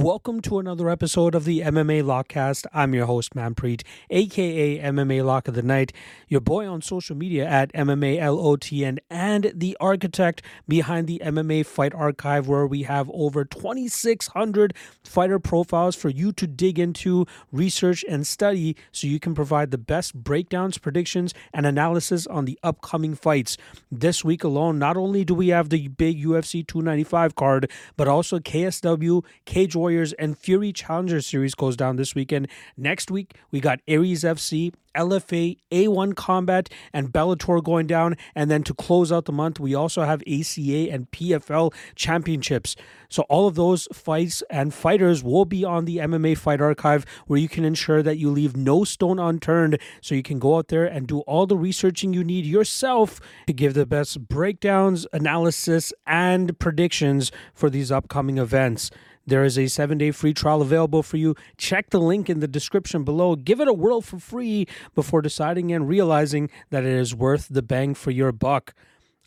Welcome to another episode of the MMA Lockcast. I'm your host, Manpreet, aka MMA Lock of the Night, your boy on social media at MMA LOTN, and the architect behind the MMA Fight Archive, where we have over 2,600 fighter profiles for you to dig into, research, and study so you can provide the best breakdowns, predictions, and analysis on the upcoming fights. This week alone, not only do we have the big UFC 295 card, but also KSW, Cage Warriors and Fury Challenger Series goes down this weekend. Next week, we got Ares FC, LFA, A1 Combat, and Bellator going down. And then to close out the month, we also have ACA and PFL championships. So all of those fights and fighters will be on the MMA Fight Archive, where you can ensure that you leave no stone unturned, so you can go out there and do all the researching you need yourself to give the best breakdowns, analysis, and predictions for these upcoming events. There is a seven day free trial available for you. Check the link in the description below. Give it a whirl for free before deciding and realizing that it is worth the bang for your buck.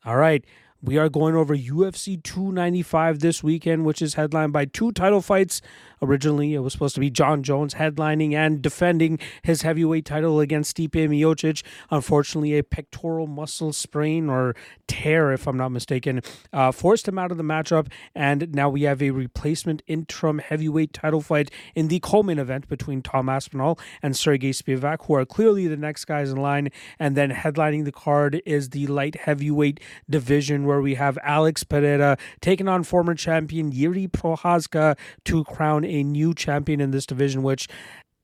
All right. We are going over UFC 295 this weekend, which is headlined by two title fights Originally, it was supposed to be Jon Jones headlining and defending his heavyweight title against Stipe Miocic. Unfortunately, a pectoral muscle sprain or tear, if I'm not mistaken, uh, forced him out of the matchup. And now we have a replacement interim heavyweight title fight in the co-main event between Tom Aspinall and Serghei Spivac, who are clearly the next guys in line. And then headlining the card is the light heavyweight division, where we have Alex Pereira taking on former champion Jiri Prochazka to crown a new champion in this division, which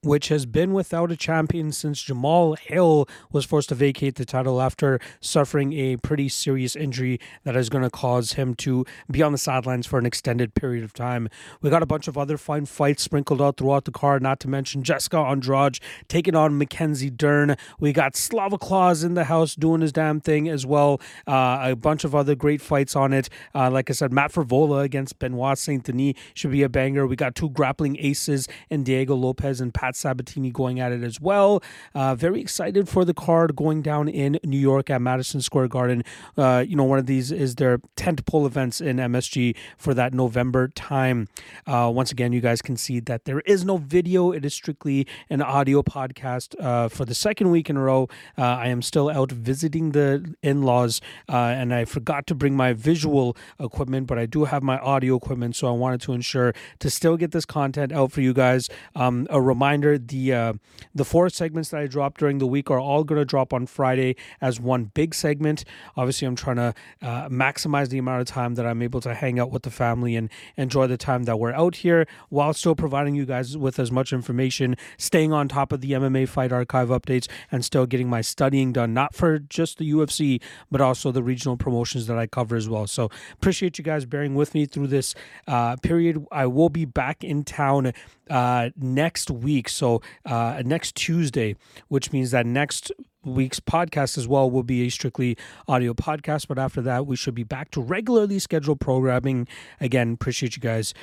which has been without a champion since Jamahal Hill was forced to vacate the title after suffering a pretty serious injury that is going to cause him to be on the sidelines for an extended period of time. We got a bunch of other fine fights sprinkled out throughout the card, not to mention Jessica Andrade taking on Mackenzie Dern. We got Slava Claus in the house doing his damn thing as well. Uh, a bunch of other great fights on it. Uh, like I said, Matt Frevola against Benoit Saint Denis should be a banger. We got two grappling aces in Diego Lopes and Pat Pat Sabatini going at it as well. Uh, very excited for the card going down in New York at Madison Square Garden. Uh, you know, one of these is their tentpole events in MSG for that November time. Uh, once again, you guys can see that there is no video. It is strictly an audio podcast uh, for the second week in a row. Uh, I am still out visiting the in laws, uh, and I forgot to bring my visual equipment, but I do have my audio equipment. So I wanted to ensure to still get this content out for you guys. Um, a reminder reminder the uh, the four segments that I dropped during the week are all going to drop on Friday as one big segment. Obviously, I'm trying to uh, maximize the amount of time that I'm able to hang out with the family and enjoy the time that we're out here while still providing you guys with as much information, staying on top of the MMA Fight Archive updates, and still getting my studying done, not for just the UFC, but also the regional promotions that I cover as well. So, appreciate you guys bearing with me through this uh, period. I will be back in town uh, next week. So uh, next Tuesday, which means that next week's podcast as well will be a strictly audio podcast. But after that, we should be back to regularly scheduled programming. Again, appreciate you guys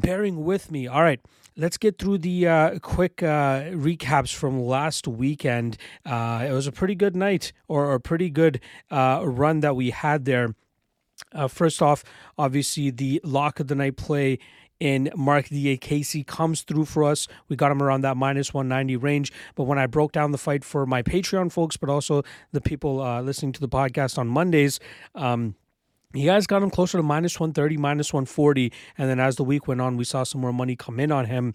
bearing with me. All right. Let's get through the uh, quick uh, recaps from last weekend. Uh, it was a pretty good night or a pretty good uh, run that we had there. Uh, first off, obviously, the lock of the night play in Mark Diakiese comes through for us. We got him around that minus 190 range. But when I broke down the fight for my Patreon folks, but also the people uh, listening to the podcast on Mondays, um, you guys got him closer to minus 130, minus 140. And then as the week went on, we saw some more money come in on him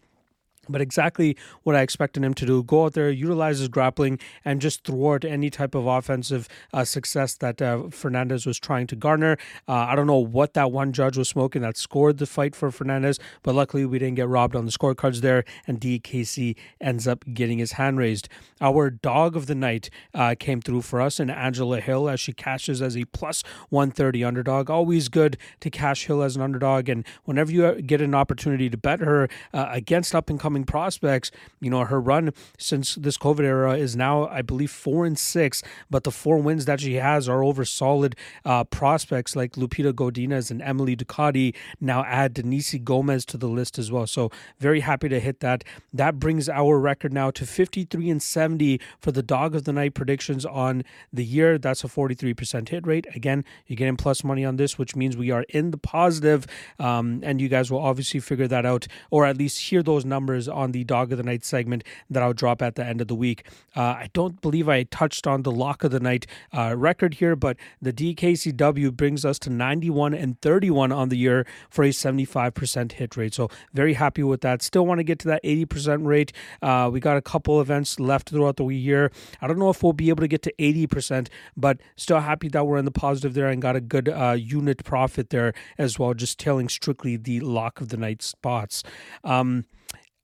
but exactly what I expected him to do go out there, utilize his grappling, and just thwart any type of offensive uh, success that uh, Fernandes was trying to garner. Uh, I don't know what that one judge was smoking that scored the fight for Fernandes, but luckily we didn't get robbed on the scorecards there, and DKC ends up getting his hand raised. Our dog of the night uh, came through for us, and Angela Hill as she cashes as a plus 130 underdog. Always good to cash Hill as an underdog, and whenever you get an opportunity to bet her uh, against up and coming upcoming prospects, you know, her run since this COVID era is now, I believe, four and six, but the four wins that she has are over solid uh, prospects like Lupita Godinez and Emily Ducote. Now add Denise Gomes to the list as well. So very happy to hit that. That brings our record now to 53 and 70 for the dog of the night predictions on the year. That's a 43% hit rate. Again, you're getting plus money on this, which means we are in the positive, um, and you guys will obviously figure that out, or at least hear those numbers on the dog of the night segment that I'll drop at the end of the week. Uh, I don't believe I touched on the lock of the night uh, record here, but the DKCW brings us to 91 and 31 on the year for a 75% hit rate. So very happy with that. Still want to get to that 80% rate. Uh, we got a couple events left throughout the year. I don't know if we'll be able to get to 80%, but still happy that we're in the positive there and got a good uh, unit profit there as well, just tailing strictly the lock of the night spots. Um,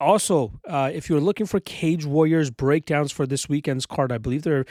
also, uh, if you're looking for Cage Warriors breakdowns for this weekend's card, I believe they're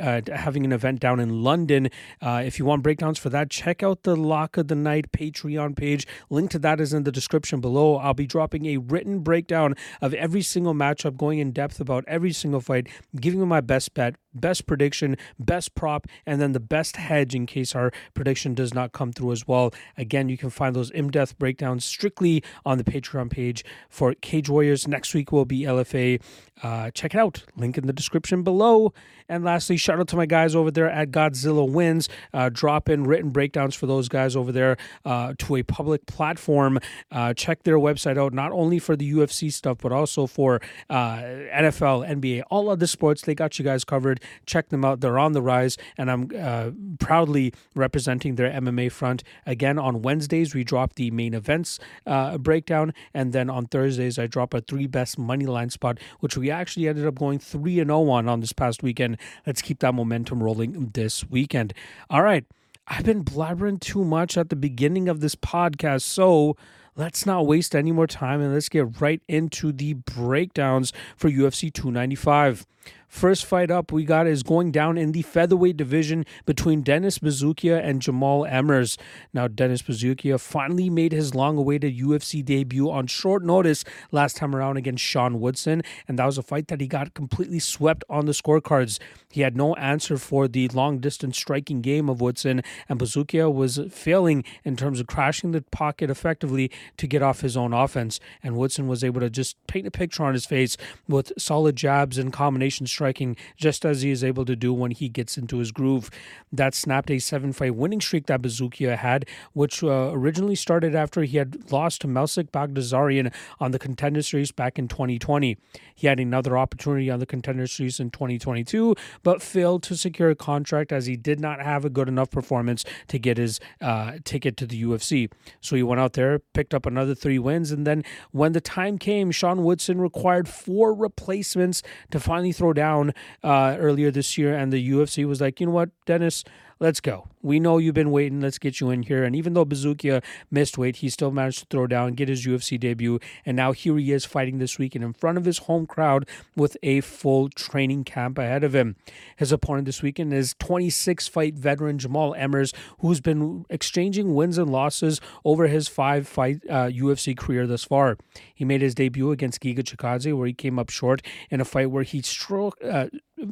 uh, having an event down in London. Uh, if you want breakdowns for that, check out the Lock of the Night Patreon page. Link to that is in the description below. I'll be dropping a written breakdown of every single matchup, going in depth about every single fight, giving you my best bet, best prediction, best prop, and then the best hedge in case our prediction does not come through as well. Again, you can find those in depth breakdowns strictly on the Patreon page for Cage Warriors. Next week will be LFA. Uh, check it out. Link in the description below. And lastly, shout out to my guys over there at Godzilla Wins. Uh, drop in written breakdowns for those guys over there uh, to a public platform. Uh, check their website out, not only for the UFC stuff, but also for uh, NFL, NBA, all other sports. They got you guys covered. Check them out. They're on the rise, and I'm uh, proudly representing their MMA front. Again, on Wednesdays, we drop the main events uh, breakdown, and then on Thursdays, I drop a three best money line spot, which we actually ended up going 3 and 0 on on this past weekend. Let's keep that momentum rolling this weekend. All right. I've been blabbering too much at the beginning of this podcast, so let's not waste any more time and let's get right into the breakdowns for UFC 295. First fight up we got is going down in the featherweight division between Dennis Buzukja and Jamal Emmers. Now, Dennis Buzukja finally made his long awaited UFC debut on short notice last time around against Sean Woodson, and that was a fight that he got completely swept on the scorecards. He had no answer for the long distance striking game of Woodson, and Buzukja was failing in terms of crashing the pocket effectively to get off his own offense. And Woodson was able to just paint a picture on his face with solid jabs and combination striking, just as he is able to do when he gets into his groove. That snapped a seven fight winning streak that Buzukja had, which uh, originally started after he had lost to Melsik Baghdasaryan on the contender series back in 2020. He had another opportunity on the contender series in 2022, but failed to secure a contract as he did not have a good enough performance to get his uh, ticket to the UFC. So he went out there, picked up another three wins, and then when the time came, Sean Woodson required four replacements to finally throw down uh, earlier this year, and the UFC was like, you know what, Dennis, let's go. We know you've been waiting. Let's get you in here. And even though Buzukja missed weight, he still managed to throw down, get his UFC debut. And now here he is fighting this weekend in front of his home crowd with a full training camp ahead of him. His opponent this weekend is 26 fight veteran Jamal Emmers, who's been exchanging wins and losses over his five fight uh, UFC career thus far. He made his debut against Giga Chikadze, where he came up short in a fight where he struck. Uh,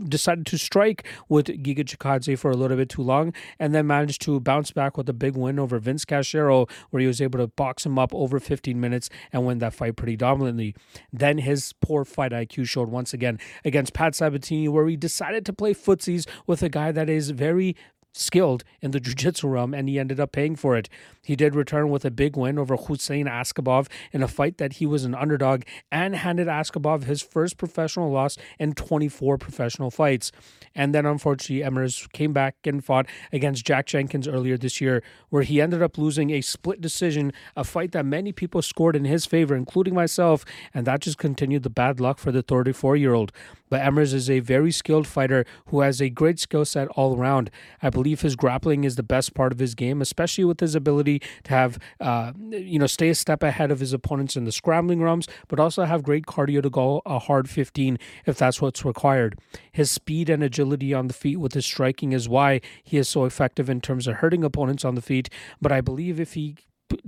decided to strike with Giga Chikadze for a little bit too long, and then managed to bounce back with a big win over Vince Cachero, where he was able to box him up over 15 minutes and win that fight pretty dominantly. Then his poor fight IQ showed once again against Pat Sabatini, where he decided to play footsies with a guy that is very skilled in the jiu-jitsu realm and he ended up paying for it. He did return with a big win over Hussein Askhabov in a fight that he was an underdog and handed Askhabov his first professional loss in 24 professional fights. And then unfortunately Emmers came back and fought against Jack Jenkins earlier this year where he ended up losing a split decision, a fight that many people scored in his favor including myself, and that just continued the bad luck for the 34-year-old. But Emmers is a very skilled fighter who has a great skill set all around. I believe his grappling is the best part of his game, especially with his ability to have, uh, you know, stay a step ahead of his opponents in the scrambling realms, but also have great cardio to go a hard 15 if that's what's required. His speed and agility on the feet with his striking is why he is so effective in terms of hurting opponents on the feet. But I believe if he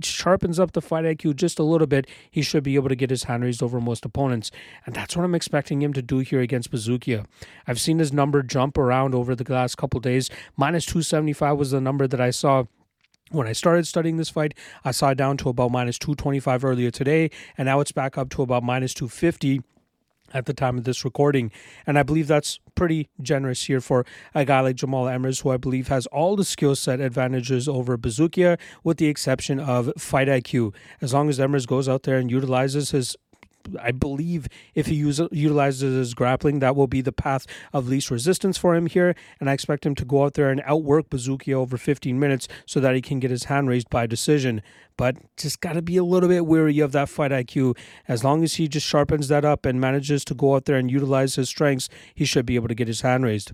sharpens up the fight IQ just a little bit, he should be able to get his hand raised over most opponents. And that's what I'm expecting him to do here against Buzukja. I've seen his number jump around over the last couple days. Minus 275 was the number that I saw when I started studying this fight, I saw it down to about minus 225 earlier today, and now it's back up to about minus 250 at the time of this recording. And I believe that's pretty generous here for a guy like Jamal Emmers, who I believe has all the skill set advantages over Buzukja, with the exception of fight IQ. As long as Emmers goes out there and utilizes his I believe if he use, utilizes his grappling, that will be the path of least resistance for him here. And I expect him to go out there and outwork Buzukja over 15 minutes so that he can get his hand raised by decision. But just got to be a little bit weary of that fight IQ. As long as he just sharpens that up and manages to go out there and utilize his strengths, he should be able to get his hand raised.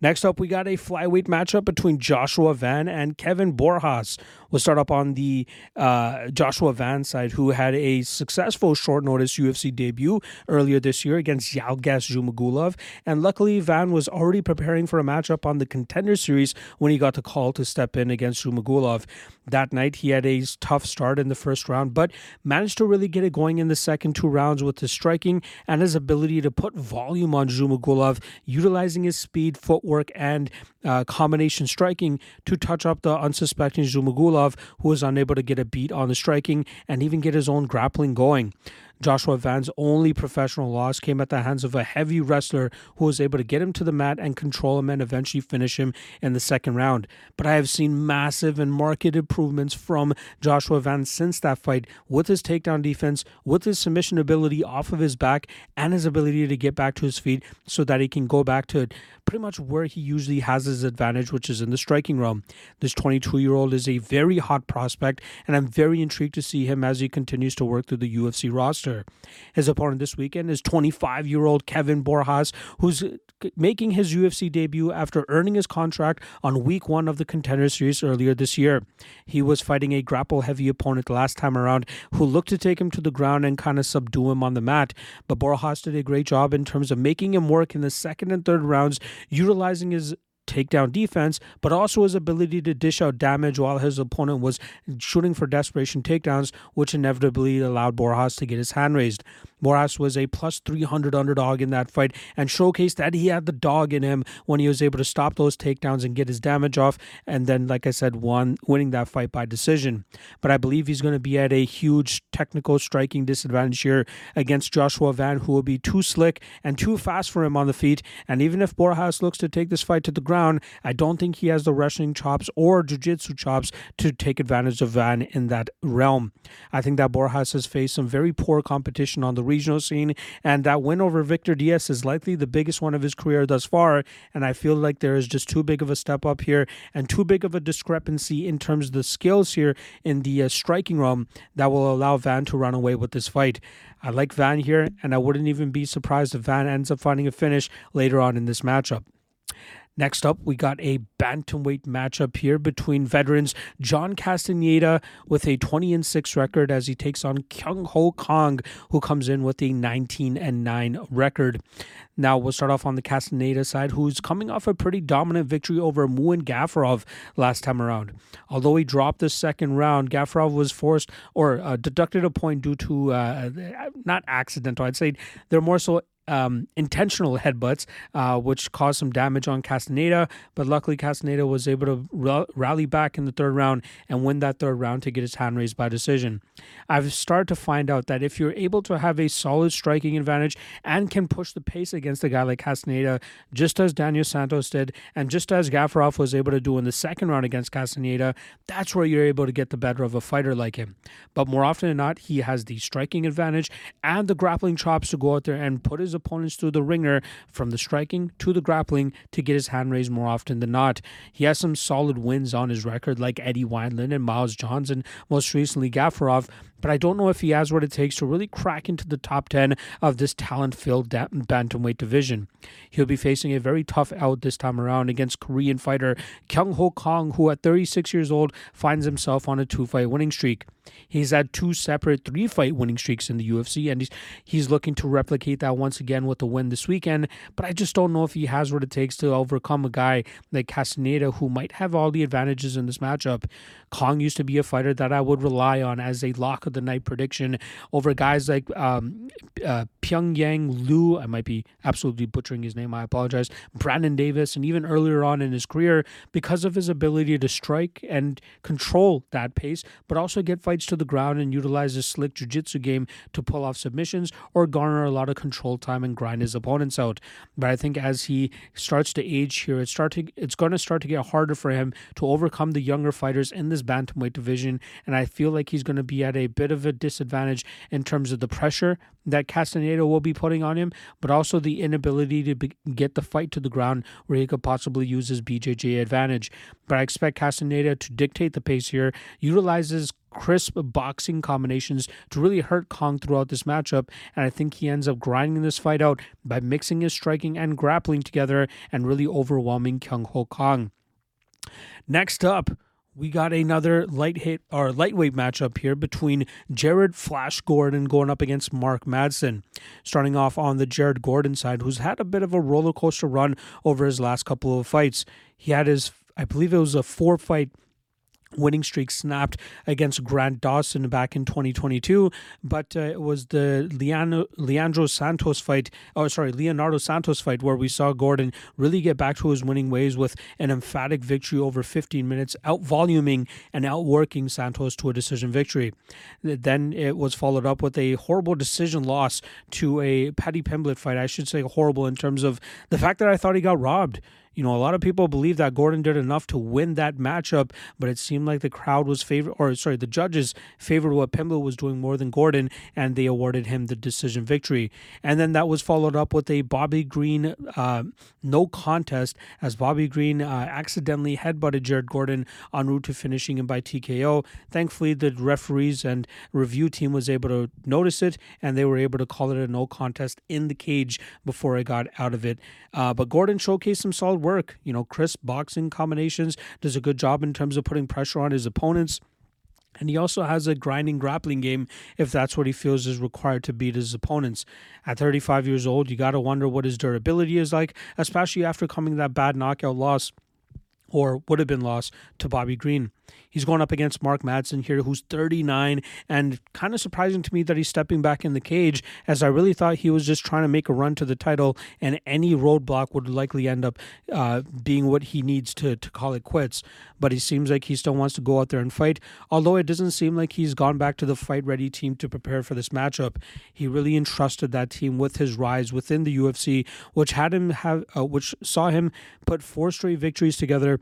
Next up, we got a flyweight matchup between Joshua Van and Kevin Borjas. We'll start up on the uh, Joshua Van side, who had a successful short notice UFC debut earlier this year against Zhalgas Zhumagulov. And luckily, Van was already preparing for a matchup on the contender series when he got the call to step in against Zhumagulov. That night, he had a tough start in the first round, but managed to really get it going in the second two rounds with his striking and his ability to put volume on Zhumagulov, utilizing his speed, footwork, and uh, combination striking to touch up the unsuspecting Zhumagulov, who was unable to get a beat on the striking and even get his own grappling going. Joshua Van's only professional loss came at the hands of a heavy wrestler who was able to get him to the mat and control him and eventually finish him in the second round. But I have seen massive and marked improvements from Joshua Van since that fight with his takedown defense, with his submission ability off of his back, and his ability to get back to his feet so that he can go back to pretty much where he usually has his advantage, which is in the striking realm. This 22 year old is a very hot prospect, and I'm very intrigued to see him as he continues to work through the UFC roster. His opponent this weekend is 25 year old Kevin Borjas, who's making his UFC debut after earning his contract on week one of the contender series earlier this year. He was fighting a grapple heavy opponent last time around who looked to take him to the ground and kind of subdue him on the mat. But Borjas did a great job in terms of making him work in the second and third rounds, utilizing his takedown defense, but also his ability to dish out damage while his opponent was shooting for desperation takedowns, which inevitably allowed Borjas to get his hand raised. Borjas was a plus 300 underdog in that fight and showcased that he had the dog in him when he was able to stop those takedowns and get his damage off. And then, like I said, won winning that fight by decision. But I believe he's going to be at a huge technical striking disadvantage here against Joshua Van, who will be too slick and too fast for him on the feet. And even if Borjas looks to take this fight to the ground, I don't think he has the wrestling chops or jiu-jitsu chops to take advantage of Van in that realm. I think that Borjas has faced some very poor competition on the regional scene. And that win over Victor Diaz is likely the biggest one of his career thus far. And I feel like there is just too big of a step up here and too big of a discrepancy in terms of the skills here in the uh, striking realm that will allow Van to run away with this fight. I like Van here, and I wouldn't even be surprised if Van ends up finding a finish later on in this matchup. Next up, we got a bantamweight matchup here between veterans John Castaneda with a 20 and 6 record as he takes on Kyung Ho Kang, who comes in with a 19 and 9 record. Now we'll start off on the Castaneda side, who's coming off a pretty dominant victory over Muin Gafurov last time around. Although he dropped the second round, Gafurov was forced or uh, deducted a point due to uh, not accidental. I'd say they're more so um, intentional headbutts, uh, which caused some damage on Castaneda. But luckily, Castaneda was able to rally back in the third round and win that third round to get his hand raised by decision. I've started to find out that if you're able to have a solid striking advantage and can push the pace against a guy like Castaneda, just as Daniel Santos did, and just as Gafurov was able to do in the second round against Castaneda, that's where you're able to get the better of a fighter like him. But more often than not, he has the striking advantage and the grappling chops to go out there and put his opponents through the ringer from the striking to the grappling to get his hand raised more often than not. He has some solid wins on his record, like Eddie Wineland and Miles Johnson, most recently Gafurov, but I don't know if he has what it takes to really crack into the top 10 of this talent filled bantamweight division. He'll be facing a very tough out this time around against Korean fighter Kyung Ho Kang, who at 36 years old finds himself on a two fight winning streak. He's had two separate three fight winning streaks in the UFC, and he's he's looking to replicate that once again with the win this weekend. But I just don't know if he has what it takes to overcome a guy like Castaneda, who might have all the advantages in this matchup. Kang used to be a fighter that I would rely on as a lock of the night prediction over guys like um, uh, Pyongyang Liu. I might be absolutely butchering his name. I apologize. Brandon Davis, and even earlier on in his career, because of his ability to strike and control that pace, but also get fights to the ground and utilize his slick jiu-jitsu game to pull off submissions or garner a lot of control time and grind his opponents out. But I think as he starts to age here, it's start to, it's going to start to get harder for him to overcome the younger fighters in this bantamweight division, and I feel like he's going to be at a bit of a disadvantage in terms of the pressure that Castaneda will be putting on him, but also the inability to be, get the fight to the ground where he could possibly use his BJJ advantage. But I expect Castaneda to dictate the pace here, utilizes crisp boxing combinations to really hurt Kang throughout this matchup. And I think he ends up grinding this fight out by mixing his striking and grappling together and really overwhelming Kyung Ho Kang. Next up, we got another light hit or lightweight matchup here between Jared Flash Gordon going up against Mark Madsen. Starting off on the Jared Gordon side, who's had a bit of a roller coaster run over his last couple of fights. He had his, I believe it was a four fight winning streak snapped against Grant Dawson back in 2022, but uh, it was the Leandro, Leandro Santos fight, oh sorry, Leonardo Santos fight where we saw Gordon really get back to his winning ways with an emphatic victory over 15 minutes, outvoluming and outworking Santos to a decision victory. Then it was followed up with a horrible decision loss to a Paddy Pimblett fight. I should say horrible in terms of the fact that I thought he got robbed. You know, a lot of people believe that Gordon did enough to win that matchup, but it seemed like the crowd was favor or sorry, the judges favored what Pimblett was doing more than Gordon, and they awarded him the decision victory. And then that was followed up with a Bobby Green uh, no contest as Bobby Green uh, accidentally headbutted Jared Gordon en route to finishing him by TKO. Thankfully, the referees and review team was able to notice it, and they were able to call it a no contest in the cage before I got out of it. Uh, but Gordon showcased some solid work. You know, crisp boxing combinations, does a good job in terms of putting pressure on his opponents. And he also has a grinding grappling game if that's what he feels is required to beat his opponents. At 35 years old, you got to wonder what his durability is like, especially after coming that bad knockout loss or would have been lost to Bobby Green. He's going up against Mark Madsen here, who's 39, and kind of surprising to me that he's stepping back in the cage, as I really thought he was just trying to make a run to the title, and any roadblock would likely end up uh, being what he needs to, to call it quits. But he seems like he still wants to go out there and fight, although it doesn't seem like he's gone back to the fight ready team to prepare for this matchup. He really entrusted that team with his rise within the UFC, which had him have, uh, which saw him put four straight victories together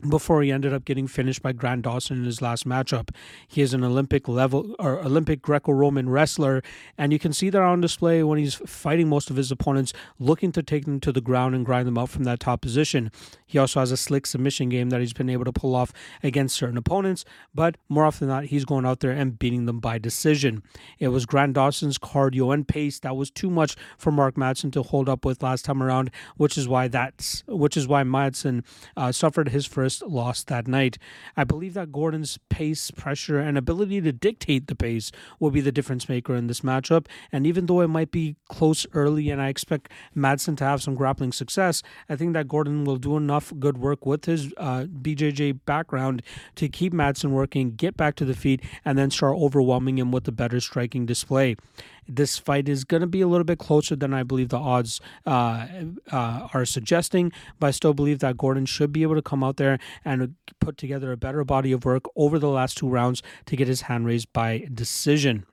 before he ended up getting finished by Grant Dawson in his last matchup. He is an Olympic level or Olympic Greco-Roman wrestler, and you can see that on display when he's fighting most of his opponents, looking to take them to the ground and grind them out from that top position. He also has a slick submission game that he's been able to pull off against certain opponents, but more often than not, he's going out there and beating them by decision. It was Grant Dawson's cardio and pace that was too much for Mark Madsen to hold up with last time around, which is why that's which is why Madsen uh, suffered his first first loss that night. I believe that Gordon's pace, pressure, and ability to dictate the pace will be the difference maker in this matchup. And even though it might be close early and I expect Madsen to have some grappling success, I think that Gordon will do enough good work with his uh, BJJ background to keep Madsen working, get back to the feet, and then start overwhelming him with a better striking display this fight is going to be a little bit closer than I believe the odds uh, uh, are suggesting. But I still believe that Gordon should be able to come out there and put together a better body of work over the last two rounds to get his hand raised by decision.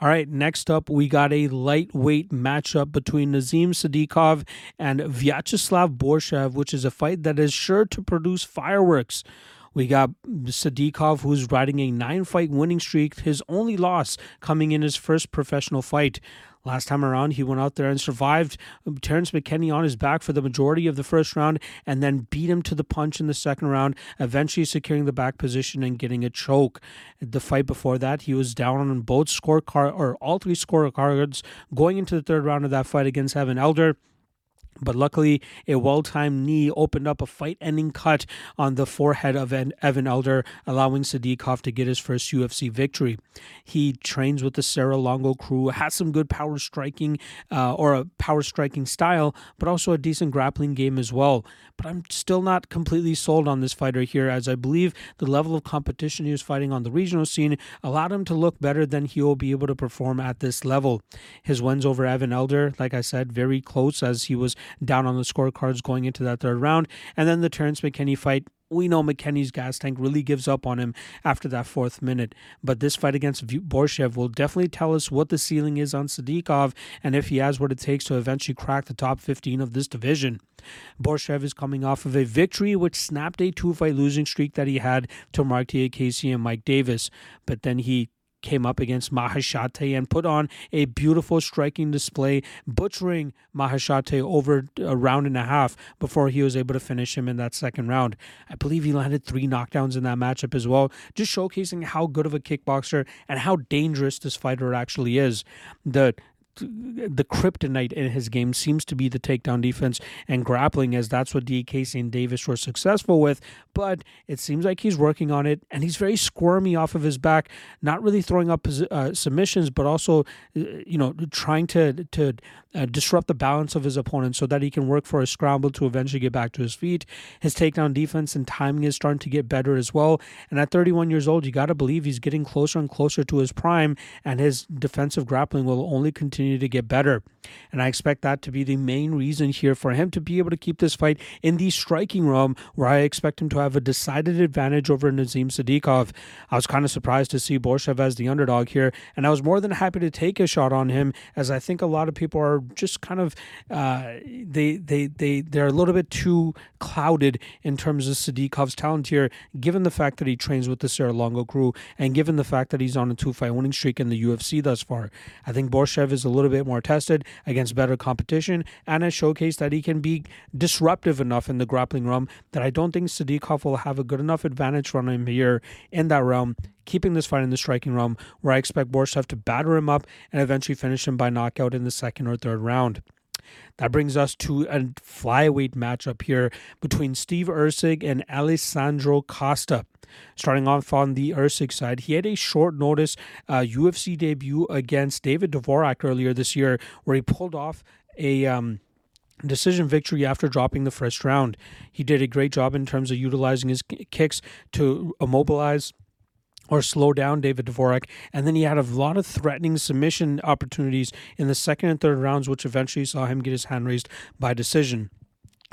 All right, next up, we got a lightweight matchup between Nazim Sadykhov and Vyacheslav Borshchev, which is a fight that is sure to produce fireworks. We got Sadykhov, who's riding a nine fight winning streak, his only loss coming in his first professional fight. Last time around, he went out there and survived Terrence McKinney on his back for the majority of the first round and then beat him to the punch in the second round, eventually securing the back position and getting a choke. The fight before that, he was down on both scorecard or all three scorecards going into the third round of that fight against Evan Elder But luckily, a well timed knee opened up a fight ending cut on the forehead of Evan Elder, allowing Sadykhov to get his first UFC victory. He trains with the Serra Longo crew, has some good power striking uh, or a power striking style, but also a decent grappling game as well. But I'm still not completely sold on this fighter here, as I believe the level of competition he was fighting on the regional scene allowed him to look better than he will be able to perform at this level. His wins over Evan Elder, like I said, very close as he was down on the scorecards going into that third round. And then the Terrence McKinney fight, we know McKinney's gas tank really gives up on him after that fourth minute. But this fight against Borshchev will definitely tell us what the ceiling is on Sadykhov and if he has what it takes to eventually crack the top 15 of this division. Borshchev is coming off of a victory which snapped a two fight losing streak that he had to Mark Diakiese and Mike Davis. But then he came up against Maheshate and put on a beautiful striking display, butchering Maheshate over a round and a half before he was able to finish him in that second round. I believe he landed three knockdowns in that matchup as well, just showcasing how good of a kickboxer and how dangerous this fighter actually is. The the kryptonite in his game seems to be the takedown defense and grappling, as that's what Diakiese and Davis were successful with. But it seems like he's working on it, and he's very squirmy off of his back, not really throwing up uh, submissions, but also, uh, you know, trying to to uh, disrupt the balance of his opponent so that he can work for a scramble to eventually get back to his feet. His takedown defense and timing is starting to get better as well. And at 31 years old, you got to believe he's getting closer and closer to his prime, and his defensive grappling will only continue continue to get better. And I expect that to be the main reason here for him to be able to keep this fight in the striking realm where I expect him to have a decided advantage over Nazim Sadykhov. I was kind of surprised to see Borshchev as the underdog here, and I was more than happy to take a shot on him as I think a lot of people are just kind of uh, they they they they're a little bit too clouded in terms of Sadykhov's talent here, given the fact that he trains with the Serra Longo crew and given the fact that he's on a two fight winning streak in the UFC thus far. I think Borshchev is a little bit more tested against better competition and has showcased that he can be disruptive enough in the grappling realm that I don't think Sadykhov will have a good enough advantage from him here in that realm keeping this fight in the striking realm, where I expect Borshchev to batter him up and eventually finish him by knockout in the second or third round. That brings us to a flyweight matchup here between Steve Erceg and Alessandro Costa. Starting off on the Erceg side, he had a short notice uh, UFC debut against David Dvorak earlier this year, where he pulled off a um, decision victory after dropping the first round. He did a great job in terms of utilizing his kicks to immobilize or slow down David Dvorak. And then he had a lot of threatening submission opportunities in the second and third rounds, which eventually saw him get his hand raised by decision.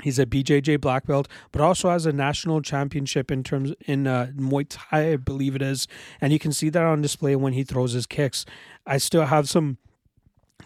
He's a BJJ black belt, but also has a national championship in terms in uh, Muay Thai, I believe it is, and you can see that on display when he throws his kicks. I still have some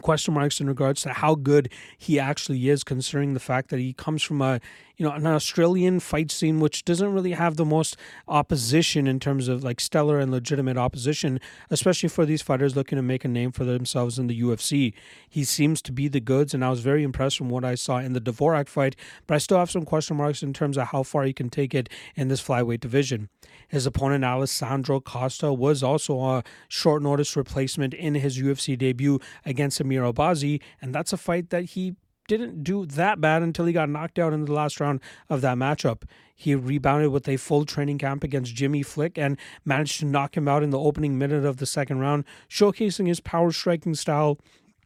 question marks in regards to how good he actually is, considering the fact that he comes from a you know, an Australian fight scene which doesn't really have the most opposition in terms of like stellar and legitimate opposition, especially for these fighters looking to make a name for themselves in the UFC. He seems to be the goods, and I was very impressed from what I saw in the Dvorak fight, but I still have some question marks in terms of how far he can take it in this flyweight division. His opponent, Alessandro Costa, was also a short notice replacement in his UFC debut against Amir Albazi, and that's a fight that he didn't do that bad until he got knocked out in the last round of that matchup. He rebounded with a full training camp against Jimmy Flick and managed to knock him out in the opening minute of the second round, showcasing his power striking style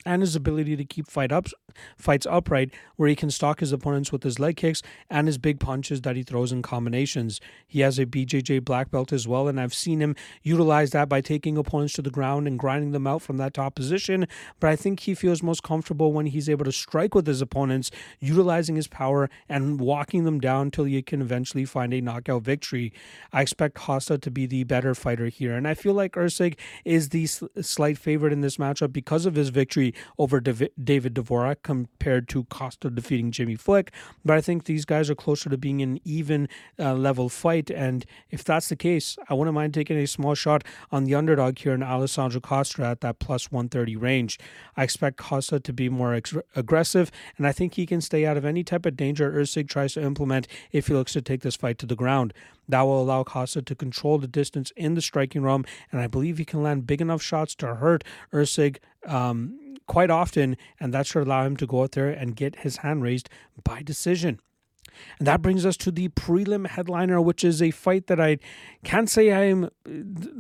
and his ability to keep fight up, fights upright, where he can stalk his opponents with his leg kicks and his big punches that he throws in combinations. He has a BJJ black belt as well, and I've seen him utilize that by taking opponents to the ground and grinding them out from that top position. But I think he feels most comfortable when he's able to strike with his opponents, utilizing his power and walking them down until he can eventually find a knockout victory. I expect Costa to be the better fighter here, and I feel like Erceg is the slight favorite in this matchup because of his victory over David Dvorak compared to Costa defeating Jimmy Flick. But I think these guys are closer to being an even uh, level fight. And if that's the case, I wouldn't mind taking a small shot on the underdog here in Alessandro Costa at that plus 130 range. I expect Costa to be more ex- aggressive, and I think he can stay out of any type of danger Erceg tries to implement if he looks to take this fight to the ground. That will allow Costa to control the distance in the striking realm, and I believe he can land big enough shots to hurt Erceg um, quite often, and that should allow him to go out there and get his hand raised by decision. And that brings us to the prelim headliner, which is a fight that I can't say I'm uh,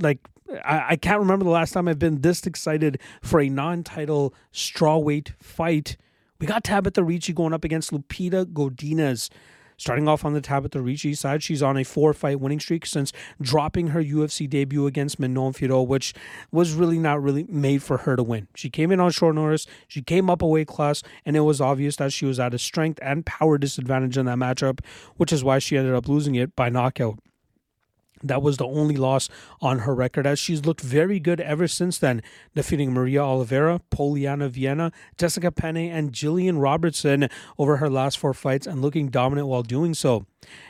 like, I, can't remember the last time I've been this excited for a non title strawweight fight. We got Tabatha Ricci going up against Lupita Godinez. Starting off on the Tabatha Ricci side, she's on a four fight winning streak since dropping her UFC debut against Manon Fiorot, which was really not really made for her to win. She came in on short notice, she came up a weight class, and it was obvious that she was at a strength and power disadvantage in that matchup, which is why she ended up losing it by knockout. That was the only loss on her record, as she's looked very good ever since then, defeating Maria Oliveira, Polyana Viana, Jessica Penne, and Jillian Robertson over her last four fights and looking dominant while doing so.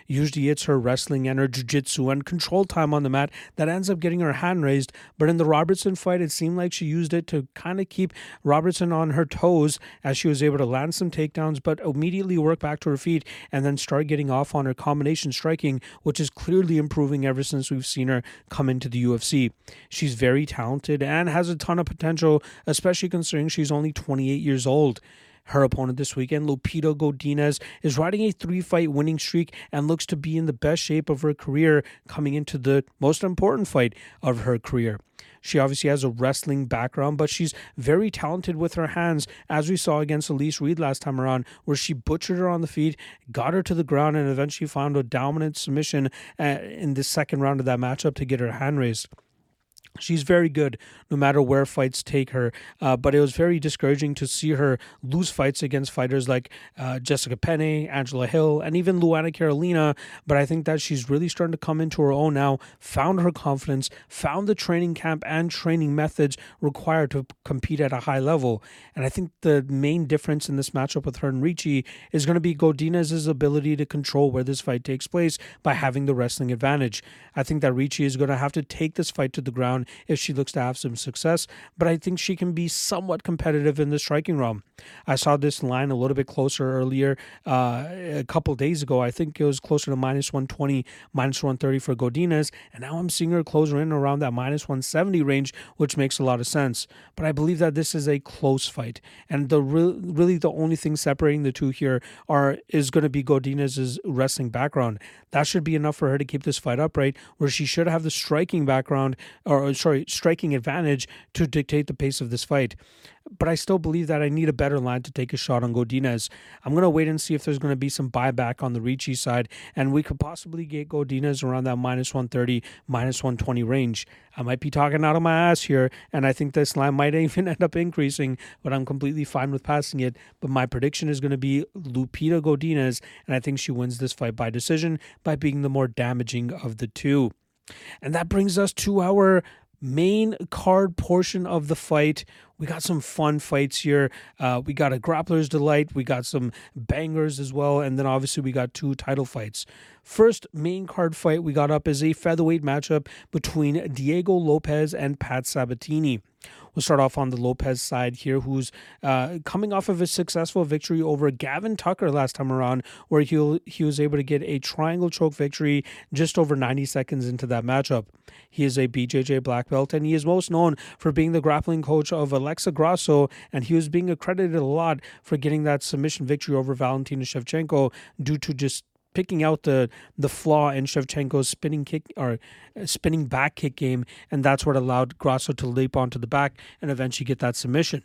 Usually it's her wrestling and her jiu-jitsu and control time on the mat that ends up getting her hand raised, but in the Robertson fight it seemed like she used it to kind of keep Robertson on her toes as she was able to land some takedowns but immediately work back to her feet and then start getting off on her combination striking, which is clearly improving ever since we've seen her come into the UFC. She's very talented and has a ton of potential, especially considering she's only 28 years old. Her opponent this weekend, Lupita Godinez, is riding a three fight winning streak and looks to be in the best shape of her career coming into the most important fight of her career. She obviously has a wrestling background, but she's very talented with her hands, as we saw against Elise Reed last time around, where she butchered her on the feet, got her to the ground, and eventually found a dominant submission uh, in the second round of that matchup to get her hand raised. She's very good no matter where fights take her, uh, but it was very discouraging to see her lose fights against fighters like uh, Jessica Penne, Angela Hill, and even Luana Carolina. But I think that she's really starting to come into her own now, found her confidence, found the training camp and training methods required to compete at a high level. And I think the main difference in this matchup with her and Ricci is going to be Godinez's ability to control where this fight takes place by having the wrestling advantage. I think that Ricci is going to have to take this fight to the ground if she looks to have some success, but I think she can be somewhat competitive in the striking realm. I saw this line a little bit closer earlier, uh, a couple days ago. I think it was closer to minus 120, minus 130 for Godinez, and now I'm seeing her closer in around that minus 170 range, which makes a lot of sense. But I believe that this is a close fight, and the re- really the only thing separating the two here are is going to be Godinez's wrestling background. That should be enough for her to keep this fight upright, where she should have the striking background or sorry, striking advantage to dictate the pace of this fight. But I still believe that I need a better line to take a shot on Godinez. I'm going to wait and see if there's going to be some buyback on the Ricci side, and we could possibly get Godinez around that minus 130, minus 120 range. I might be talking out of my ass here, and I think this line might even end up increasing, but I'm completely fine with passing it. But my prediction is going to be Lupita Godinez, and I think she wins this fight by decision by being the more damaging of the two. And that brings us to our main card portion of the fight. We got some fun fights here. Uh, we got a grappler's delight. We got some bangers as well. And then obviously we got two title fights. First main card fight we got up is a featherweight matchup between Diego Lopes and Pat Sabatini. We'll start off on the Lopes side here, who's uh, coming off of a successful victory over Gavin Tucker last time around, where he he was able to get a triangle choke victory just over 90 seconds into that matchup. He is a BJJ black belt, and he is most known for being the grappling coach of Alexa Grasso, and he was being accredited a lot for getting that submission victory over Valentina Shevchenko due to just picking out the the flaw in Shevchenko's spinning kick or uh, spinning back kick game, and that's what allowed Grasso to leap onto the back and eventually get that submission.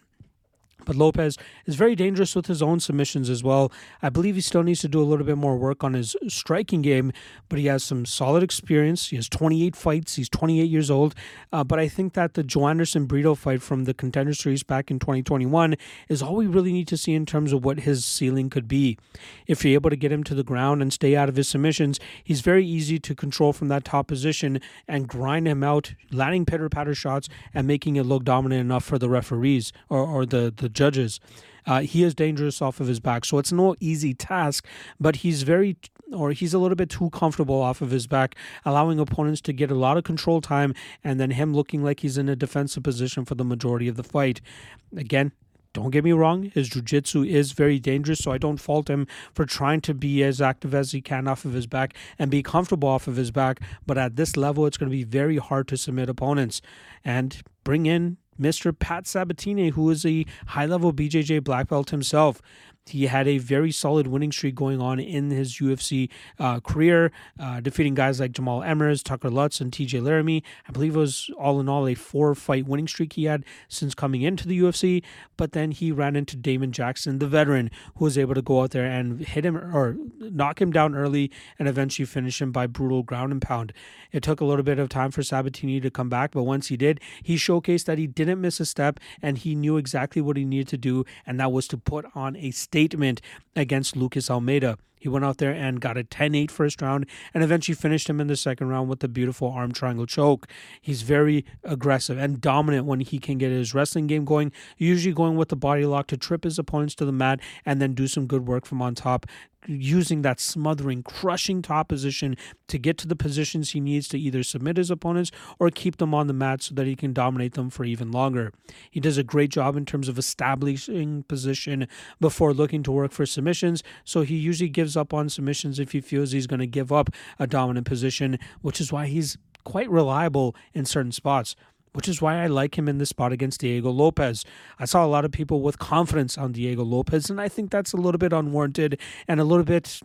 But Lopes is very dangerous with his own submissions as well. I believe he still needs to do a little bit more work on his striking game, but he has some solid experience. He has 28 fights. He's 28 years old. Uh, but I think that the Joanderson Brito fight from the Contender Series back in 2021 is all we really need to see in terms of what his ceiling could be. If you're able to get him to the ground and stay out of his submissions, he's very easy to control from that top position and grind him out, landing pitter patter shots and making it look dominant enough for the referees or, or the, the the judges. Uh, he is dangerous off of his back, so it's no easy task. But he's very, or he's a little bit too comfortable off of his back, allowing opponents to get a lot of control time, and then him looking like he's in a defensive position for the majority of the fight. Again, don't get me wrong, his jiu-jitsu is very dangerous, so I don't fault him for trying to be as active as he can off of his back and be comfortable off of his back. But at this level, it's going to be very hard to submit opponents and bring in Mr. Pat Sabatini, who is a high level BJJ black belt himself. He had a very solid winning streak going on in his UFC uh, career, uh, defeating guys like Jamal Emmers, Tucker Lutz, and TJ Laramie. I believe it was all in all a four fight winning streak he had since coming into the UFC. But then he ran into Damon Jackson, the veteran, who was able to go out there and hit him or knock him down early and eventually finish him by brutal ground and pound. It took a little bit of time for Sabatini to come back, but once he did, he showcased that he didn't miss a step and he knew exactly what he needed to do, and that was to put on a statement against Lucas Almeida. He went out there and got a 10 8 first round and eventually finished him in the second round with a beautiful arm triangle choke. He's very aggressive and dominant when he can get his wrestling game going, usually going with the body lock to trip his opponents to the mat and then do some good work from on top using that smothering, crushing top position to get to the positions he needs to either submit his opponents or keep them on the mat so that he can dominate them for even longer. He does a great job in terms of establishing position before looking to work for submissions, so he usually gives up on submissions if he feels he's going to give up a dominant position, which is why he's quite reliable in certain spots which is why I like him in this spot against Diego Lopes. I saw a lot of people with confidence on Diego Lopes, and I think that's a little bit unwarranted and a little bit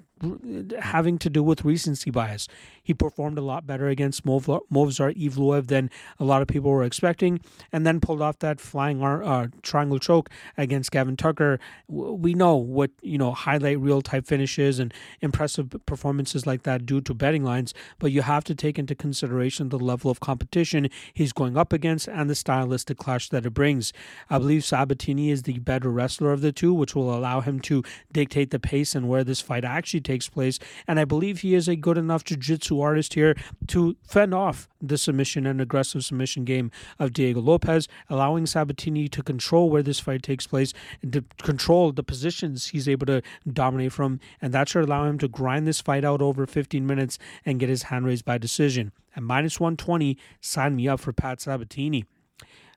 having to do with recency bias. He performed a lot better against Movsar Evloev than a lot of people were expecting, and then pulled off that flying uh, triangle choke against Gavin Tucker. We know what you know highlight reel type finishes and impressive performances like that due to betting lines, but you have to take into consideration the level of competition he's going up against and the stylistic clash that it brings. I believe Sabatini is the better wrestler of the two, which will allow him to dictate the pace and where this fight actually takes takes place. And I believe he is a good enough jiu jitsu artist here to fend off the submission and aggressive submission game of Diego Lopes, allowing Sabatini to control where this fight takes place and to control the positions he's able to dominate from. And that should allow him to grind this fight out over 15 minutes and get his hand raised by decision. At minus 120, sign me up for Pat Sabatini.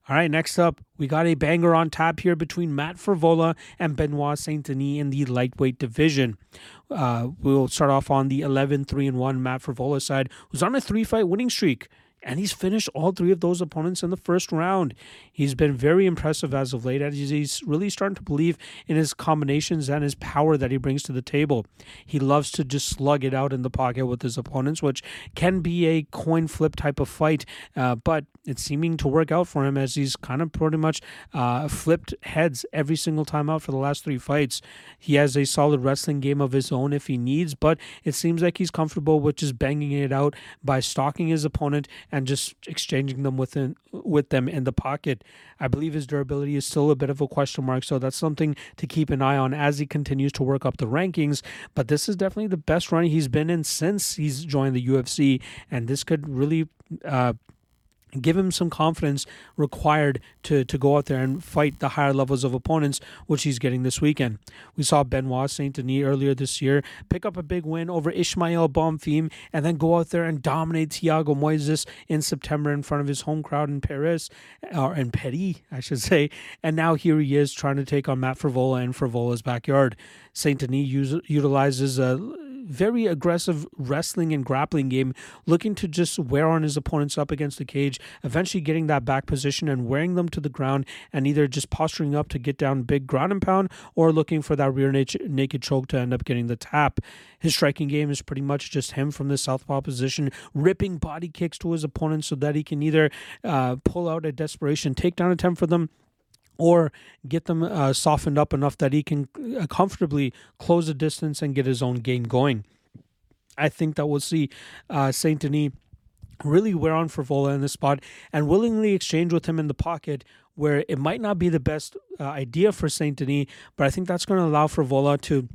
All right, next up, we got a banger on tap here between Matt Frevola and Benoit Saint Denis in the lightweight division. Uh, we'll start off on the 11 3 1 Matt Frevola side, who's on a three fight winning streak and he's finished all three of those opponents in the first round. He's been very impressive as of late, he's really starting to believe in his combinations and his power that he brings to the table. He loves to just slug it out in the pocket with his opponents, which can be a coin flip type of fight, uh, but it's seeming to work out for him as he's kind of pretty much uh, flipped heads every single time out for the last three fights. He has a solid wrestling game of his own if he needs, but it seems like he's comfortable with just banging it out by stalking his opponent and just exchanging them within with them in the pocket. I believe his durability is still a bit of a question mark, so that's something to keep an eye on as he continues to work up the rankings. But this is definitely the best run he's been in since he's joined the UFC, and this could really uh, give him some confidence required to, to go out there and fight the higher levels of opponents, which he's getting this weekend. We saw Benoit Saint Denis earlier this year pick up a big win over Ismael Bonfim and then go out there and dominate Thiago Moises in September in front of his home crowd in Paris, or in Paris, I should say. And now here he is trying to take on Matt Frevola in Frevola's backyard. Saint Denis use, utilizes a very aggressive wrestling and grappling game, looking to just wear on his opponents up against the cage, eventually getting that back position and wearing them to the ground, and either just posturing up to get down big ground and pound or looking for that rear naked choke to end up getting the tap. His striking game is pretty much just him from the southpaw position, ripping body kicks to his opponents so that he can either uh, pull out a desperation takedown attempt for them or get them uh, softened up enough that he can uh, comfortably close the distance and get his own game going. I think that we'll see uh, Saint Denis really wear on Frevola in this spot and willingly exchange with him in the pocket where it might not be the best uh, idea for Saint Denis, but I think that's going to allow Frevola to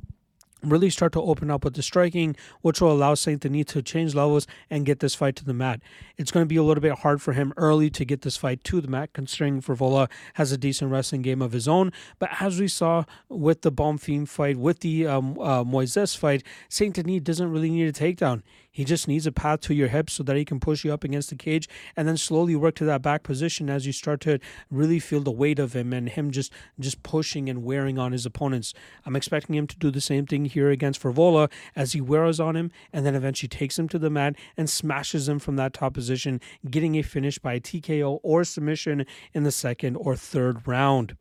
really start to open up with the striking, which will allow Saint Denis to change levels and get this fight to the mat. It's going to be a little bit hard for him early to get this fight to the mat, considering Frevola has a decent wrestling game of his own. But as we saw with the Bonfim fight, with the um, uh, Moises fight, Saint Denis doesn't really need a takedown. He just needs a path to your hips so that he can push you up against the cage and then slowly work to that back position as you start to really feel the weight of him and him just just pushing and wearing on his opponents. I'm expecting him to do the same thing here against Frevola as he wears on him and then eventually takes him to the mat and smashes him from that top position, getting a finish by a TKO or submission in the second or third round.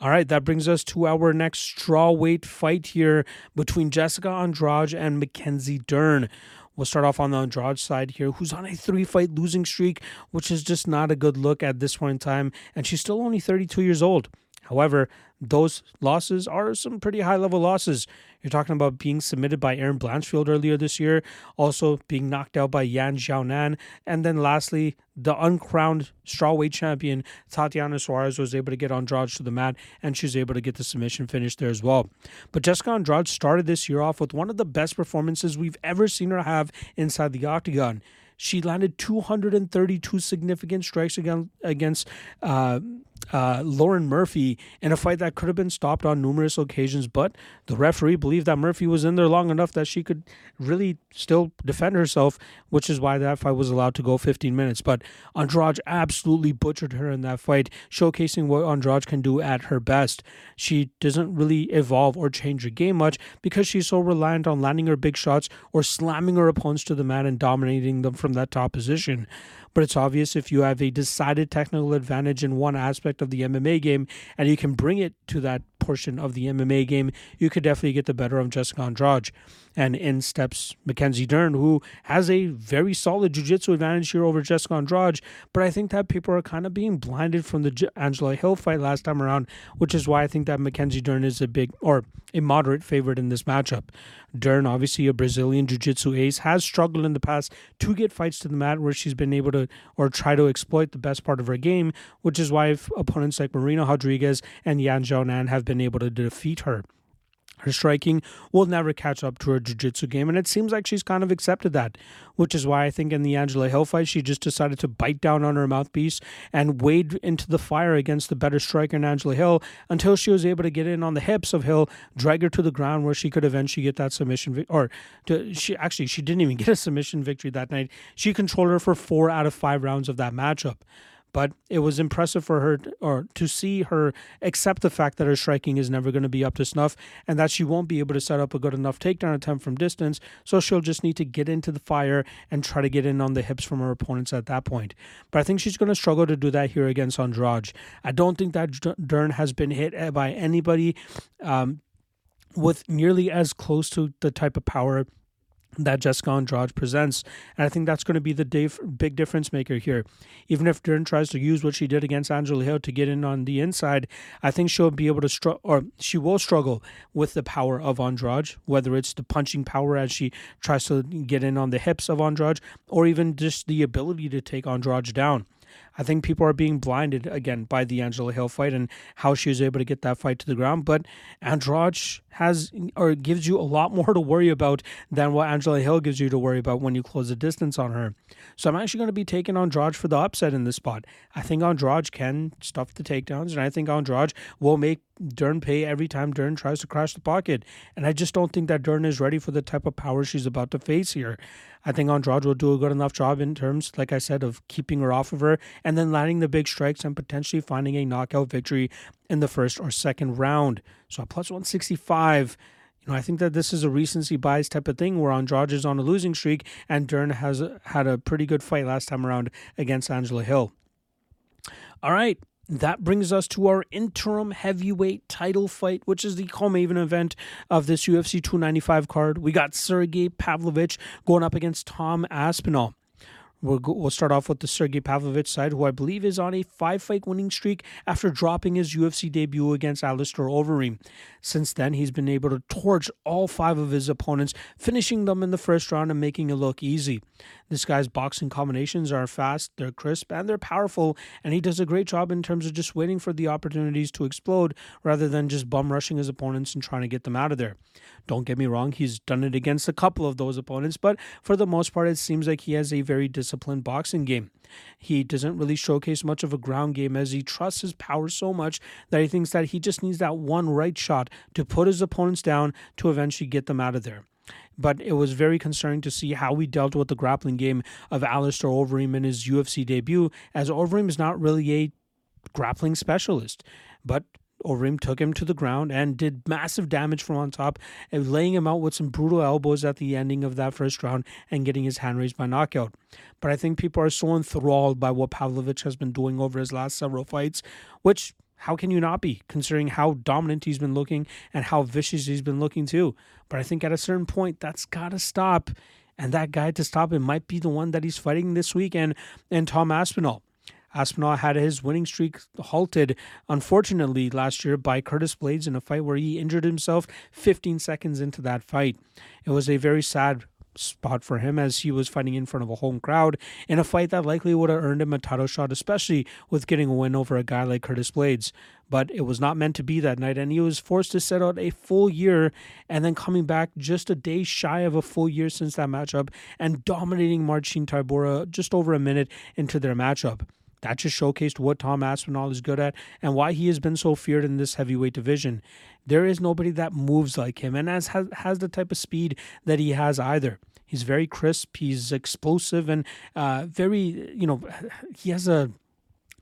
All right, that brings us to our next strawweight fight here between Jessica Andrade and Mackenzie Dern. We'll start off on the Andrade side here, who's on a three fight losing streak, which is just not a good look at this point in time. And she's still only 32 years old. However, those losses are some pretty high level losses. You're talking about being submitted by Erin Blanchfield earlier this year, also being knocked out by Yan Xiaonan, and then lastly, the uncrowned strawweight champion Tatiana Suarez was able to get Andrade to the mat, and she was able to get the submission finish there as well. But Jessica Andrade started this year off with one of the best performances we've ever seen her have inside the octagon. She landed 232 significant strikes against against uh, uh, Lauren Murphy in a fight that could have been stopped on numerous occasions, but the referee believed that Murphy was in there long enough that she could really still defend herself, which is why that fight was allowed to go 15 minutes. But Andrade absolutely butchered her in that fight, showcasing what Andrade can do at her best. She doesn't really evolve or change her game much because she's so reliant on landing her big shots or slamming her opponents to the mat and dominating them from that top position but it's obvious if you have a decided technical advantage in one aspect of the MMA game and you can bring it to that portion of the MMA game, you could definitely get the better of Jessica Andrade. And in steps Mackenzie Dern, who has a very solid jiu-jitsu advantage here over Jessica Andrade. But I think that people are kind of being blinded from the J- Angela Hill fight last time around, which is why I think that Mackenzie Dern is a big or a moderate favorite in this matchup. Dern, obviously a Brazilian jiu-jitsu ace, has struggled in the past to get fights to the mat where she's been able to or try to exploit the best part of her game, which is why opponents like Marina Rodriguez and Yan Xiaonan have been able to defeat her. Her striking will never catch up to her jiu-jitsu game, and it seems like she's kind of accepted that, which is why I think in the Angela Hill fight, she just decided to bite down on her mouthpiece and wade into the fire against the better striker in Angela Hill until she was able to get in on the hips of Hill, drag her to the ground where she could eventually get that submission, vi- or to, she actually she didn't even get a submission victory that night. She controlled her for four out of five rounds of that matchup but it was impressive for her or to see her accept the fact that her striking is never going to be up to snuff and that she won't be able to set up a good enough takedown attempt from distance. So she'll just need to get into the fire and try to get in on the hips from her opponents at that point. But i think she's going to struggle to do that here against andrade. I don't think that dern has been hit eh, by anybody um, with nearly as close to the type of power that Jessica Andrade presents. And I think that's going to be the big difference maker here. Even if Dern tries to use what she did against Angela Hill to get in on the inside, I think she'll be able to struggle, or she will struggle with the power of Andrade, whether it's the punching power as she tries to get in on the hips of Andrade, or even just the ability to take Andrade down. I think people are being blinded again by the Angela Hill fight and how she was able to get that fight to the ground. But Andrade has or gives you a lot more to worry about than what Angela Hill gives you to worry about when you close the distance on her. So I'm actually going to be taking Andrade for the upset in this spot. I think Andrade can stuff the takedowns, and I think Andrade will make Dern pay every time Dern tries to crash the pocket. And I just don't think that Dern is ready for the type of power she's about to face here. I think Andrade will do a good enough job in terms, like I said, of keeping her off of her and then landing the big strikes and potentially finding a knockout victory in the first or second round. So a plus 165. You know, I think that this is a recency bias type of thing where Andrade is on a losing streak and Dern has had a pretty good fight last time around against Angela Hill. All right, that brings us to our interim heavyweight title fight, which is the co-main event of this UFC 295 card. We got Sergey Pavlovich going up against Tom Aspinall. We'll, go, we'll start off with the Sergey Pavlovich side, who I believe is on a five fight winning streak after dropping his UFC debut against Alistair Overeem. Since then, he's been able to torch all five of his opponents, finishing them in the first round and making it look easy. This guy's boxing combinations are fast, they're crisp, and they're powerful, and he does a great job in terms of just waiting for the opportunities to explode rather than just bum rushing his opponents and trying to get them out of there. Don't get me wrong, he's done it against a couple of those opponents, but for the most part, it seems like he has a very disciplined boxing game. He doesn't really showcase much of a ground game as he trusts his power so much that he thinks that he just needs that one right shot to put his opponents down to eventually get them out of there but it was very concerning to see how we dealt with the grappling game of Alistair Overeem in his UFC debut, as Overeem is not really a grappling specialist. But Overeem took him to the ground and did massive damage from on top, uh, laying him out with some brutal elbows at the ending of that first round and getting his hand raised by knockout. But I think people are so enthralled by what Pavlovich has been doing over his last several fights, which how can you not be, considering how dominant he's been looking and how vicious he's been looking too? But I think at a certain point, that's got to stop. And that guy to stop him might be the one that he's fighting this weekend, and Tom Aspinall. Aspinall had his winning streak halted, unfortunately, last year by Curtis Blaydes in a fight where he injured himself 15 seconds into that fight. It was a very sad spot for him as he was fighting in front of a home crowd in a fight that likely would have earned him a title shot, especially with getting a win over a guy like Curtis Blaydes. But it was not meant to be that night, and he was forced to set out a full year and then coming back just a day shy of a full year since that matchup and dominating Marcin Tybura just over a minute into their matchup. That just showcased what Tom Aspinall is good at and why he has been so feared in this heavyweight division. There is nobody that moves like him and has, has, has the type of speed that he has either. He's very crisp, he's explosive, and uh, very, you know, he has a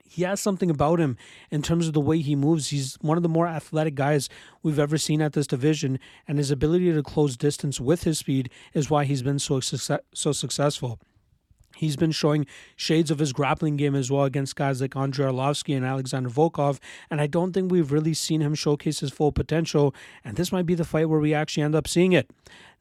he has something about him in terms of the way he moves. He's one of the more athletic guys we've ever seen at this division, and his ability to close distance with his speed is why he's been so success- so successful. He's been showing shades of his grappling game as well against guys like Andrei Arlovsky and Alexander Volkov, and I don't think we've really seen him showcase his full potential, and this might be the fight where we actually end up seeing it.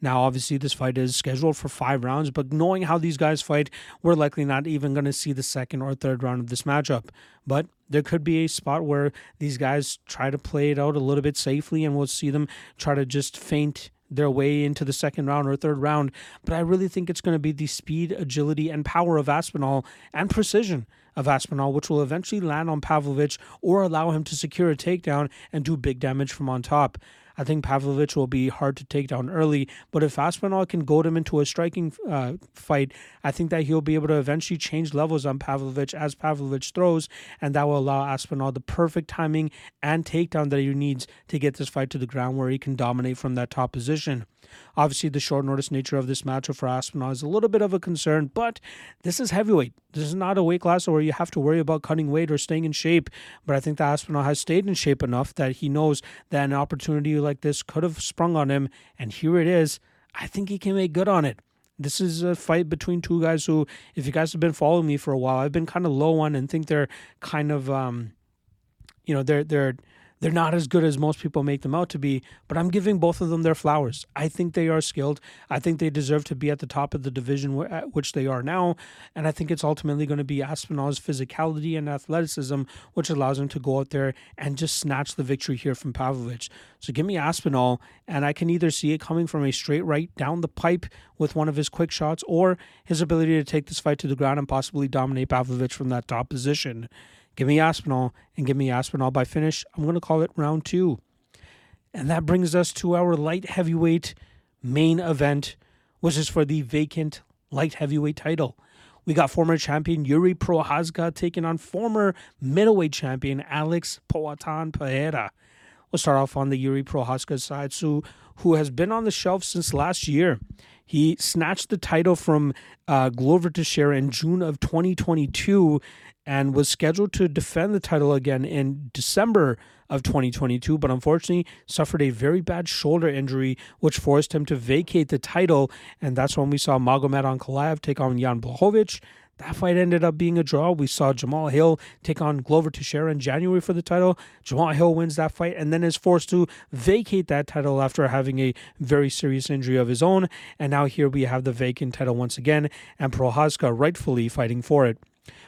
Now, obviously, this fight is scheduled for five rounds, but knowing how these guys fight, we're likely not even going to see the second or third round of this matchup. But there could be a spot where these guys try to play it out a little bit safely, and we'll see them try to just feint their way into the second round or third round. But I really think it's going to be the speed, agility, and power of Aspinall and precision of Aspinall, which will eventually land on Pavlovich or allow him to secure a takedown and do big damage from on top. I think Pavlovich will be hard to take down early, but if Aspinall can goad him into a striking uh, fight, I think that he'll be able to eventually change levels on Pavlovich as Pavlovich throws, and that will allow Aspinall the perfect timing and takedown that he needs to get this fight to the ground where he can dominate from that top position. Obviously, the short notice nature of this matchup for Aspinall is a little bit of a concern, but this is heavyweight. This is not a weight class where you have to worry about cutting weight or staying in shape. But I think that Aspinall has stayed in shape enough that he knows that an opportunity like this could have sprung on him, and here it is. I think he can make good on it. This is a fight between two guys who, if you guys have been following me for a while, I've been kind of low on and think they're kind of, um, you know, they're they're they're not as good as most people make them out to be, but I'm giving both of them their flowers. I think they are skilled. I think they deserve to be at the top of the division at which they are now. And I think it's ultimately going to be Aspinall's physicality and athleticism, which allows him to go out there and just snatch the victory here from Pavlovich. So give me Aspinall, and I can either see it coming from a straight right down the pipe with one of his quick shots or his ability to take this fight to the ground and possibly dominate Pavlovich from that top position. Give me Aspinall and give me Aspinall by finish. I'm going to call it round two. And that brings us to our light heavyweight main event, which is for the vacant light heavyweight title. We got former champion Jiri Prochazka taking on former middleweight champion Alex Poatan Pereira. We'll start off on the Jiri Prochazka side, so, who has been on the shelf since last year. He snatched the title from uh, Glover Teixeira in June of 2022 and was scheduled to defend the title again in December of 2022, but unfortunately suffered a very bad shoulder injury, which forced him to vacate the title. And that's when we saw Magomed Ankalaev take on Jan Blachowicz. That fight ended up being a draw. We saw Jamahal Hill take on Glover Teixeira in January for the title. Jamahal Hill wins that fight and then is forced to vacate that title after having a very serious injury of his own. And now here we have the vacant title once again, and Prochazka rightfully fighting for it.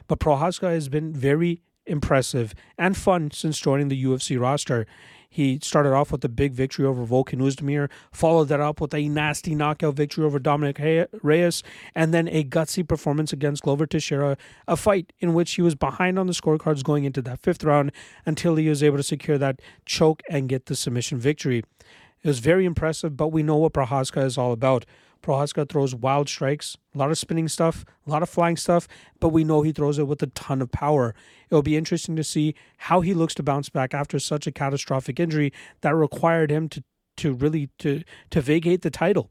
But Prochazka has been very impressive and fun since joining the UFC roster. He started off with a big victory over Volkan Oezdemir, followed that up with a nasty knockout victory over Dominick Reyes, and then a gutsy performance against Glover Teixeira, a fight in which he was behind on the scorecards going into that fifth round until he was able to secure that choke and get the submission victory. It was very impressive, but we know what Prochazka is all about. Prochazka throws wild strikes, a lot of spinning stuff, a lot of flying stuff, but we know he throws it with a ton of power. It'll be interesting to see how he looks to bounce back after such a catastrophic injury that required him to to really to to vacate the title.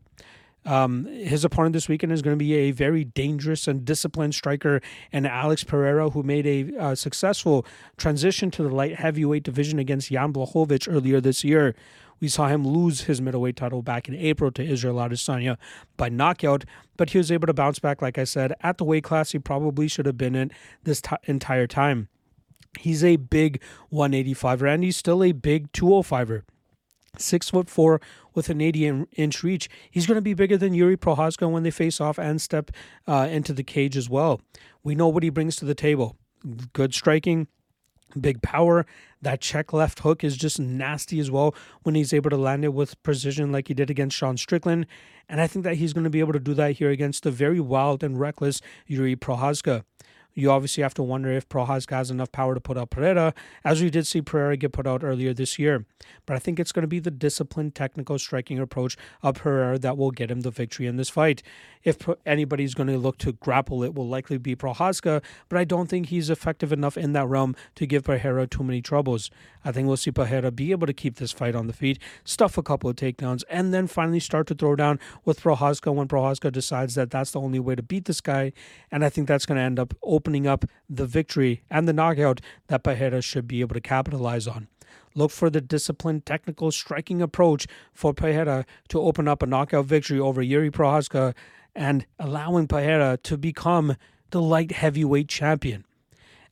Um, his opponent this weekend is going to be a very dangerous and disciplined striker, and Alex Pereira, who made a uh, successful transition to the light heavyweight division against Jan Blachowicz earlier this year. We saw him lose his middleweight title back in April to Israel Adesanya by knockout, but he was able to bounce back, like I said, at the weight class he probably should have been in this t- entire time. He's a big 185er, and he's still a big 205er six foot four with an 80 inch reach. He's going to be bigger than Jiri Prochazka when they face off and step uh, into the cage as well. We know what he brings to the table good striking, big power. That check left hook is just nasty as well when he's able to land it with precision like he did against Sean Strickland. And I think that he's going to be able to do that here against the very wild and reckless Jiri Prochazka. You obviously have to wonder if Prochazka has enough power to put out Pereira, as we did see Pereira get put out earlier this year. But I think it's going to be the disciplined, technical striking approach of Pereira that will get him the victory in this fight. If anybody's going to look to grapple, it will likely be Prochazka, but I don't think he's effective enough in that realm to give Pereira too many troubles. I think we'll see Pereira be able to keep this fight on the feet, stuff a couple of takedowns, and then finally start to throw down with Prochazka when Prochazka decides that that's the only way to beat this guy. And I think that's going to end up opening up the victory and the knockout that Pereira should be able to capitalize on. Look for the disciplined, technical striking approach for Pereira to open up a knockout victory over Jiri Prochazka and allowing Pereira to become the light heavyweight champion.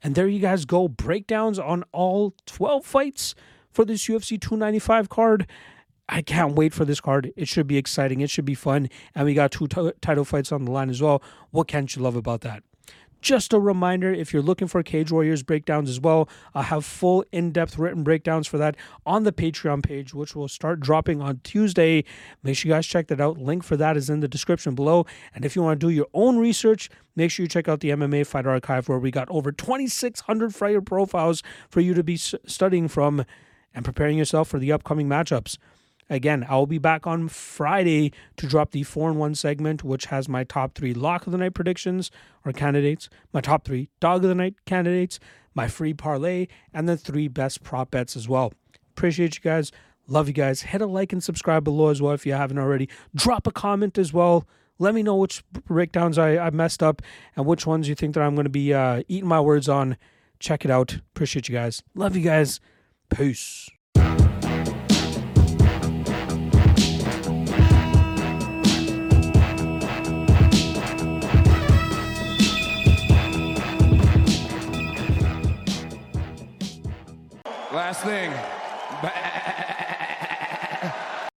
And there you guys go. Breakdowns on all 12 fights for this UFC 295 card. I can't wait for this card. It should be exciting. It should be fun. And we got two t- title fights on the line as well. What can't you love about that? Just a reminder if you're looking for Cage Warriors breakdowns as well, I have full in depth written breakdowns for that on the Patreon page, which will start dropping on Tuesday. Make sure you guys check that out. Link for that is in the description below. And if you want to do your own research, make sure you check out the MMA Fighter Archive, where we got over 2,600 fighter profiles for you to be studying from and preparing yourself for the upcoming matchups. Again, I will be back on Friday to drop the 4 and 1 segment, which has my top three lock of the night predictions or candidates, my top three dog of the night candidates, my free parlay, and the three best prop bets as well. Appreciate you guys. Love you guys. Hit a like and subscribe below as well if you haven't already. Drop a comment as well. Let me know which breakdowns I, I messed up and which ones you think that I'm going to be uh, eating my words on. Check it out. Appreciate you guys. Love you guys. Peace. Last thing.